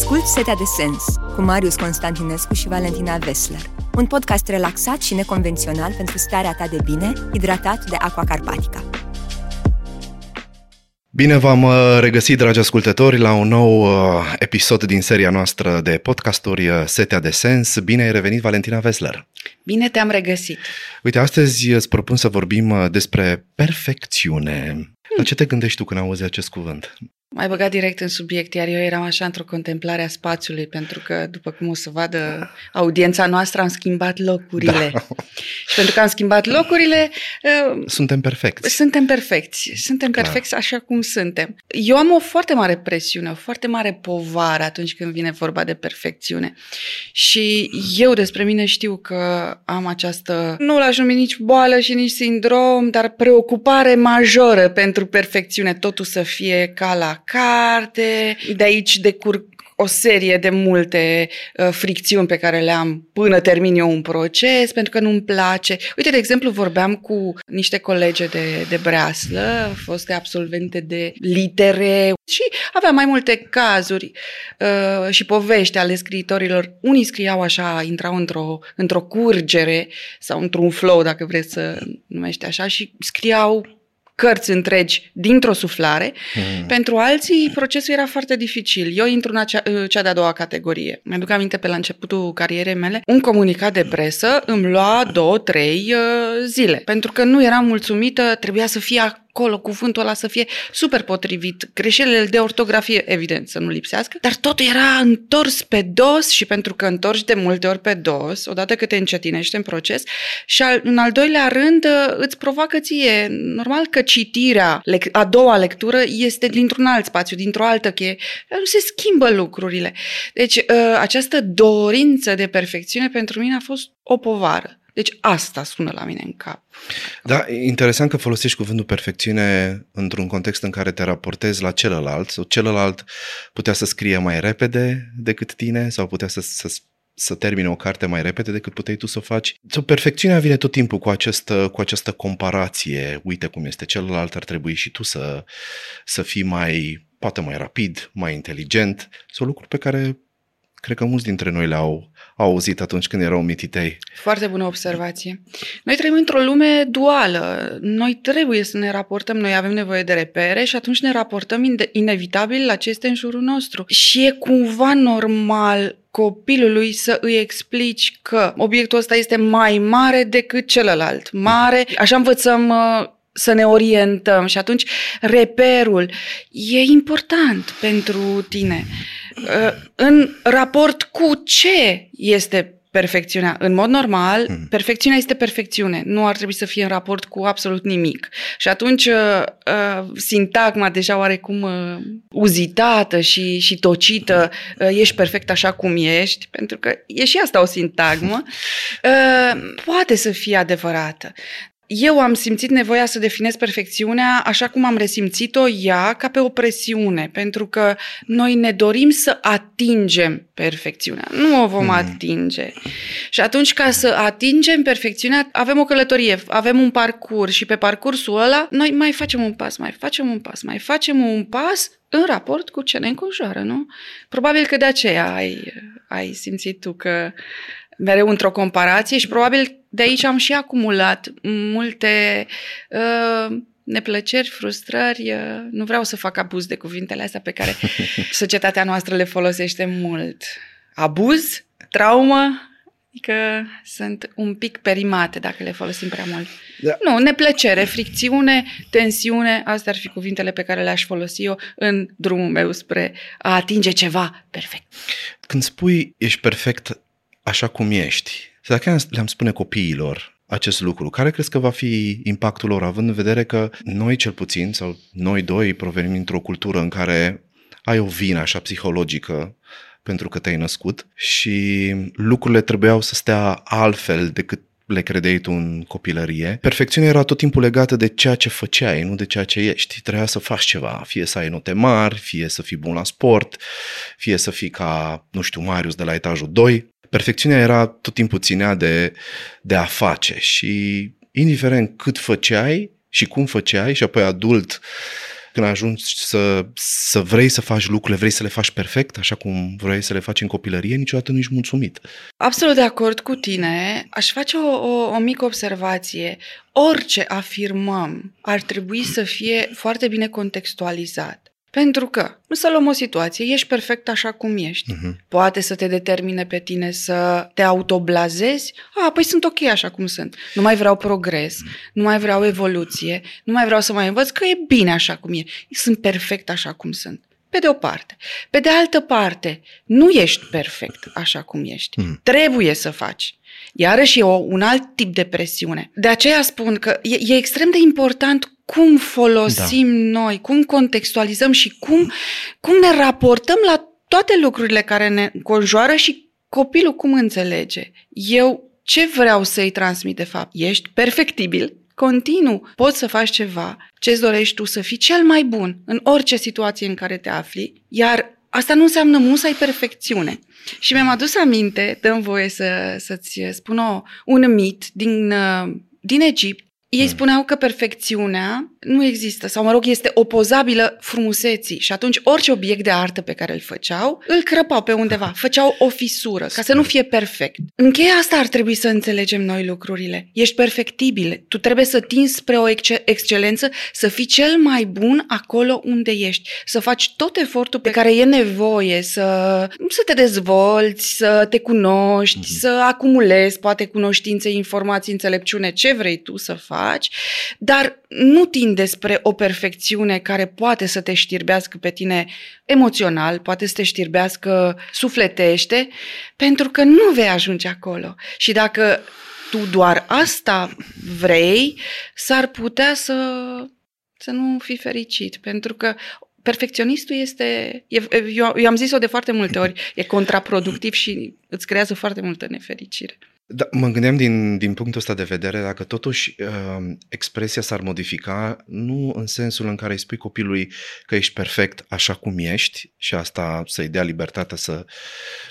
Ascult Setea de Sens cu Marius Constantinescu și Valentina Vesler. Un podcast relaxat și neconvențional pentru starea ta de bine, hidratat de Aqua Carpatica. Bine v-am uh, regăsit, dragi ascultători, la un nou uh, episod din seria noastră de podcasturi uh, Setea de Sens. Bine ai revenit, Valentina Vesler! Bine te-am regăsit! Uite, astăzi îți propun să vorbim despre perfecțiune. Hmm. La ce te gândești tu când auzi acest cuvânt? Mai băgat direct în subiect, iar eu eram așa într-o contemplare a spațiului, pentru că, după cum o să vadă audiența noastră, am schimbat locurile. Da. Și pentru că am schimbat locurile... Uh, suntem perfecți. Suntem perfecți. Suntem Clar. perfecți așa cum suntem. Eu am o foarte mare presiune, o foarte mare povară atunci când vine vorba de perfecțiune. Și eu despre mine știu că am această, nu l-aș numi nici boală și nici sindrom, dar preocupare majoră pentru perfecțiune. Totul să fie ca la carte, de aici decurg o serie de multe uh, fricțiuni pe care le am până termin eu un proces, pentru că nu-mi place. Uite, de exemplu, vorbeam cu niște colege de, de breaslă, foste absolvente de litere și aveam mai multe cazuri uh, și povești ale scriitorilor. Unii scriau așa, intrau într-o, într-o curgere sau într-un flow, dacă vreți să numește așa, și scriau cărți întregi dintr-o suflare. Mm. Pentru alții, procesul era foarte dificil. Eu intru în acea, cea de-a doua categorie. Mi-aduc aminte pe la începutul carierei mele, un comunicat de presă îmi lua două, trei uh, zile. Pentru că nu eram mulțumită, trebuia să fie acolo cuvântul ăla să fie super potrivit, greșelile de ortografie, evident, să nu lipsească, dar totul era întors pe dos și pentru că întorci de multe ori pe dos, odată că te încetinește în proces și al, în al doilea rând îți provoacă ție, normal că citirea, a doua lectură este dintr-un alt spațiu, dintr-o altă cheie, nu se schimbă lucrurile. Deci ă, această dorință de perfecțiune pentru mine a fost o povară. Deci asta sună la mine în cap. Da, e interesant că folosești cuvântul perfecțiune într-un context în care te raportezi la celălalt sau celălalt putea să scrie mai repede decât tine sau putea să, să să termine o carte mai repede decât puteai tu să o faci. Perfecțiunea vine tot timpul cu această, cu această comparație. Uite cum este celălalt, ar trebui și tu să, să fii mai, poate mai rapid, mai inteligent. Sunt lucruri pe care cred că mulți dintre noi le-au auzit atunci când erau mititei. Foarte bună observație. Noi trăim într-o lume duală. Noi trebuie să ne raportăm, noi avem nevoie de repere și atunci ne raportăm inevitabil la ce este în jurul nostru. Și e cumva normal copilului să îi explici că obiectul ăsta este mai mare decât celălalt. Mare, așa învățăm uh, să ne orientăm și atunci reperul e important pentru tine. Uh, în raport cu ce este perfecțiunea. În mod normal, hmm. perfecțiunea este perfecțiune. Nu ar trebui să fie în raport cu absolut nimic. Și atunci, uh, uh, sintagma deja oarecum uh, uzitată și, și tocită, uh, ești perfect așa cum ești, pentru că e și asta o sintagmă, uh, poate să fie adevărată eu am simțit nevoia să definez perfecțiunea așa cum am resimțit-o ea ca pe o presiune, pentru că noi ne dorim să atingem perfecțiunea. Nu o vom mm. atinge. Și atunci, ca să atingem perfecțiunea, avem o călătorie, avem un parcurs și pe parcursul ăla noi mai facem un pas, mai facem un pas, mai facem un pas în raport cu ce ne înconjoară, nu? Probabil că de aceea ai, ai simțit tu că mereu într-o comparație și probabil de aici am și acumulat multe uh, neplăceri, frustrări. Uh, nu vreau să fac abuz de cuvintele astea pe care societatea noastră le folosește mult. Abuz, traumă, Adică sunt un pic perimate dacă le folosim prea mult. Da. Nu, neplăcere, fricțiune, tensiune, astea ar fi cuvintele pe care le-aș folosi eu în drumul meu spre a atinge ceva perfect. Când spui ești perfect așa cum ești, dacă le-am spune copiilor acest lucru, care crezi că va fi impactul lor, având în vedere că noi cel puțin, sau noi doi, provenim într-o cultură în care ai o vină așa psihologică pentru că te-ai născut și lucrurile trebuiau să stea altfel decât le credeai tu în copilărie. Perfecțiunea era tot timpul legată de ceea ce făceai, nu de ceea ce ești. Trebuia să faci ceva, fie să ai note mari, fie să fii bun la sport, fie să fii ca, nu știu, Marius de la etajul 2. Perfecțiunea era tot timpul ținea de, de a face și indiferent cât făceai și cum făceai și apoi adult când ajungi să, să vrei să faci lucrurile, vrei să le faci perfect, așa cum vrei să le faci în copilărie, niciodată nu ești mulțumit. Absolut de acord cu tine. Aș face o, o, o mică observație. Orice afirmăm ar trebui să fie foarte bine contextualizat. Pentru că, nu să luăm o situație, ești perfect așa cum ești. Uh-huh. Poate să te determine pe tine să te autoblazezi. A, păi sunt ok așa cum sunt. Nu mai vreau progres, uh-huh. nu mai vreau evoluție, nu mai vreau să mai învăț că e bine așa cum e. Sunt perfect așa cum sunt. Pe de o parte. Pe de altă parte, nu ești perfect așa cum ești. Uh-huh. Trebuie să faci. Iarăși e o, un alt tip de presiune. De aceea spun că e, e extrem de important cum folosim da. noi, cum contextualizăm și cum, cum ne raportăm la toate lucrurile care ne conjoară și copilul cum înțelege. Eu ce vreau să-i transmit de fapt? Ești perfectibil, continuu, poți să faci ceva ce-ți dorești tu să fii cel mai bun în orice situație în care te afli, iar asta nu înseamnă musai perfecțiune. Și mi-am adus aminte, dăm voie să, să-ți spun o, un mit din, uh, din Egipt, ei hmm. spuneau că perfecțiunea nu există, sau mă rog, este opozabilă frumuseții și atunci orice obiect de artă pe care îl făceau, îl crăpau pe undeva, făceau o fisură, ca să nu fie perfect. În cheia asta ar trebui să înțelegem noi lucrurile. Ești perfectibil, tu trebuie să tinzi spre o excelență, să fii cel mai bun acolo unde ești, să faci tot efortul pe care e nevoie, să, să te dezvolți, să te cunoști, mm-hmm. să acumulezi poate cunoștințe, informații, înțelepciune, ce vrei tu să faci, dar nu tinde spre o perfecțiune care poate să te știrbească pe tine emoțional, poate să te știrbească sufletește, pentru că nu vei ajunge acolo. Și dacă tu doar asta vrei, s-ar putea să, să nu fii fericit, pentru că perfecționistul este, e, eu, eu am zis-o de foarte multe ori, e contraproductiv și îți creează foarte multă nefericire. Da, mă gândeam din, din punctul ăsta de vedere dacă totuși uh, expresia s-ar modifica nu în sensul în care îi spui copilului că ești perfect așa cum ești și asta să-i dea libertatea să,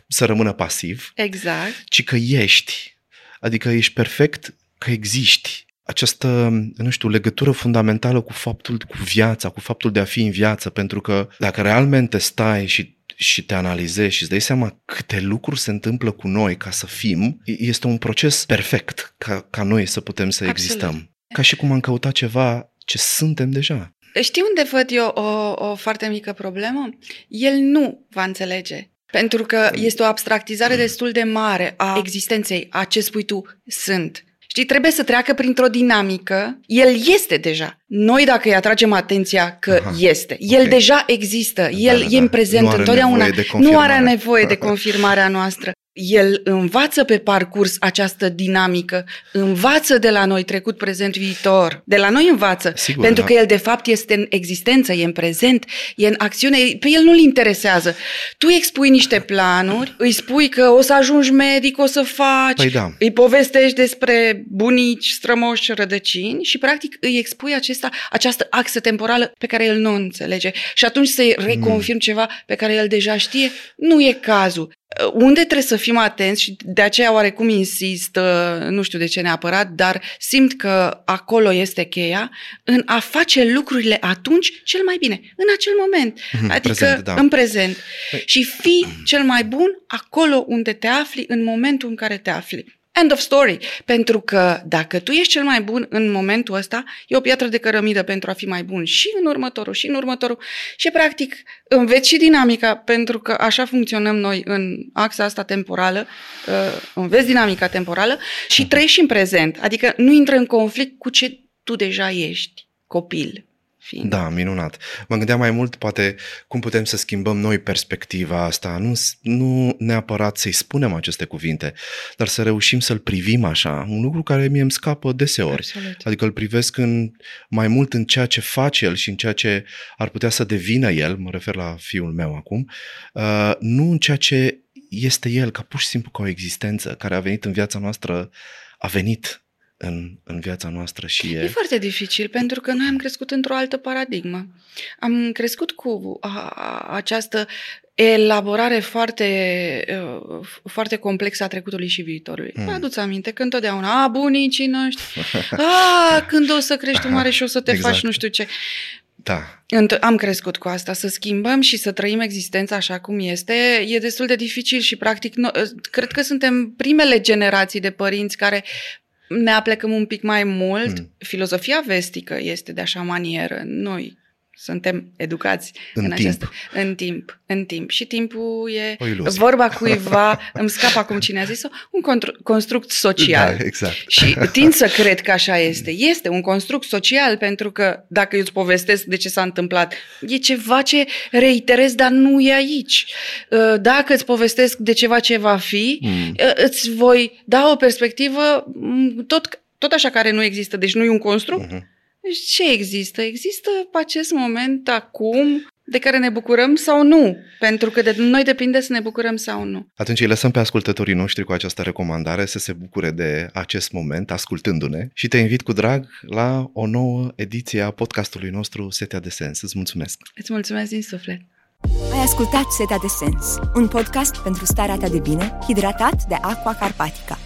să rămână pasiv, exact. ci că ești, adică ești perfect că existi. Această, nu știu, legătură fundamentală cu faptul, cu viața, cu faptul de a fi în viață, pentru că dacă realmente stai și și te analizezi și îți dai seama câte lucruri se întâmplă cu noi ca să fim, este un proces perfect ca, ca noi să putem să Absolut. existăm. Ca și cum am căutat ceva ce suntem deja. Știi unde văd eu o, o foarte mică problemă? El nu va înțelege. Pentru că este o abstractizare destul de mare a existenței, a ce spui tu, sunt. Știi, trebuie să treacă printr-o dinamică. El este deja. Noi dacă îi atragem atenția că Aha, este, el okay. deja există, da, el da, da, e în prezent nu întotdeauna, nu are nevoie de confirmarea noastră el învață pe parcurs această dinamică, învață de la noi trecut, prezent, viitor. De la noi învață, Sigur, pentru da. că el de fapt este în existență, e în prezent, e în acțiune, pe el nu-l interesează. Tu îi expui niște planuri, îi spui că o să ajungi medic, o să faci, păi da. îi povestești despre bunici, strămoși, rădăcini și practic îi expui acesta, această axă temporală pe care el nu o înțelege. Și atunci să-i reconfirm mm. ceva pe care el deja știe, nu e cazul. Unde trebuie să fim atenți și de aceea oarecum insist, uh, nu știu de ce neapărat, dar simt că acolo este cheia, în a face lucrurile atunci cel mai bine, în acel moment, mm, adică prezent, da. în prezent. Păi... Și fi cel mai bun acolo unde te afli, în momentul în care te afli. End of story. Pentru că dacă tu ești cel mai bun în momentul ăsta, e o piatră de cărămidă pentru a fi mai bun și în următorul, și în următorul. Și practic înveți și dinamica, pentru că așa funcționăm noi în axa asta temporală, uh, înveți dinamica temporală și trăiești în prezent. Adică nu intră în conflict cu ce tu deja ești, copil fiind. Da, minunat. Mă gândeam mai mult, poate, cum putem să schimbăm noi perspectiva asta. Nu, nu neapărat să-i spunem aceste cuvinte, dar să reușim să-l privim așa. Un lucru care mie îmi scapă deseori. Absolut. Adică îl privesc în, mai mult în ceea ce face el și în ceea ce ar putea să devină el, mă refer la fiul meu acum, uh, nu în ceea ce este el, ca pur și simplu ca o existență care a venit în viața noastră, a venit în, în viața noastră și e... E foarte dificil pentru că noi am crescut într-o altă paradigmă. Am crescut cu a, a, această elaborare foarte, uh, foarte complexă a trecutului și viitorului. Mm. Adu-ți aminte că întotdeauna, a, bunicii noștri, a, când o să crești tu mare și o să te exact. faci nu știu ce. Da. Am crescut cu asta, să schimbăm și să trăim existența așa cum este, e destul de dificil și practic no, cred că suntem primele generații de părinți care ne aplecăm un pic mai mult. Mm. Filozofia vestică este de așa manieră. Noi suntem educați în, în timp. Acest, în timp. În timp. Și timpul e O iluzie. vorba cuiva, îmi scapă acum cine a zis-o, un contru- construct social. Da, exact. Și tind să cred că așa este. Este un construct social pentru că dacă eu îți povestesc de ce s-a întâmplat, e ceva ce reiterez, dar nu e aici. Uh, Dacă îți povestesc de ceva ce va fi, Mm. uh, îți voi da o perspectivă mm, tot, tot așa care nu există. Deci nu e un construct, Mhm. Deci ce există? Există acest moment acum de care ne bucurăm sau nu? Pentru că de noi depinde să ne bucurăm sau nu. Atunci îi lăsăm pe ascultătorii noștri cu această recomandare să se bucure de acest moment, ascultându-ne și te invit cu drag la o nouă ediție a podcastului nostru Setea de Sens. Îți mulțumesc! Îți mulțumesc din suflet! Ai ascultat Setea de Sens, un podcast pentru starea ta de bine, hidratat de Aqua Carpatica.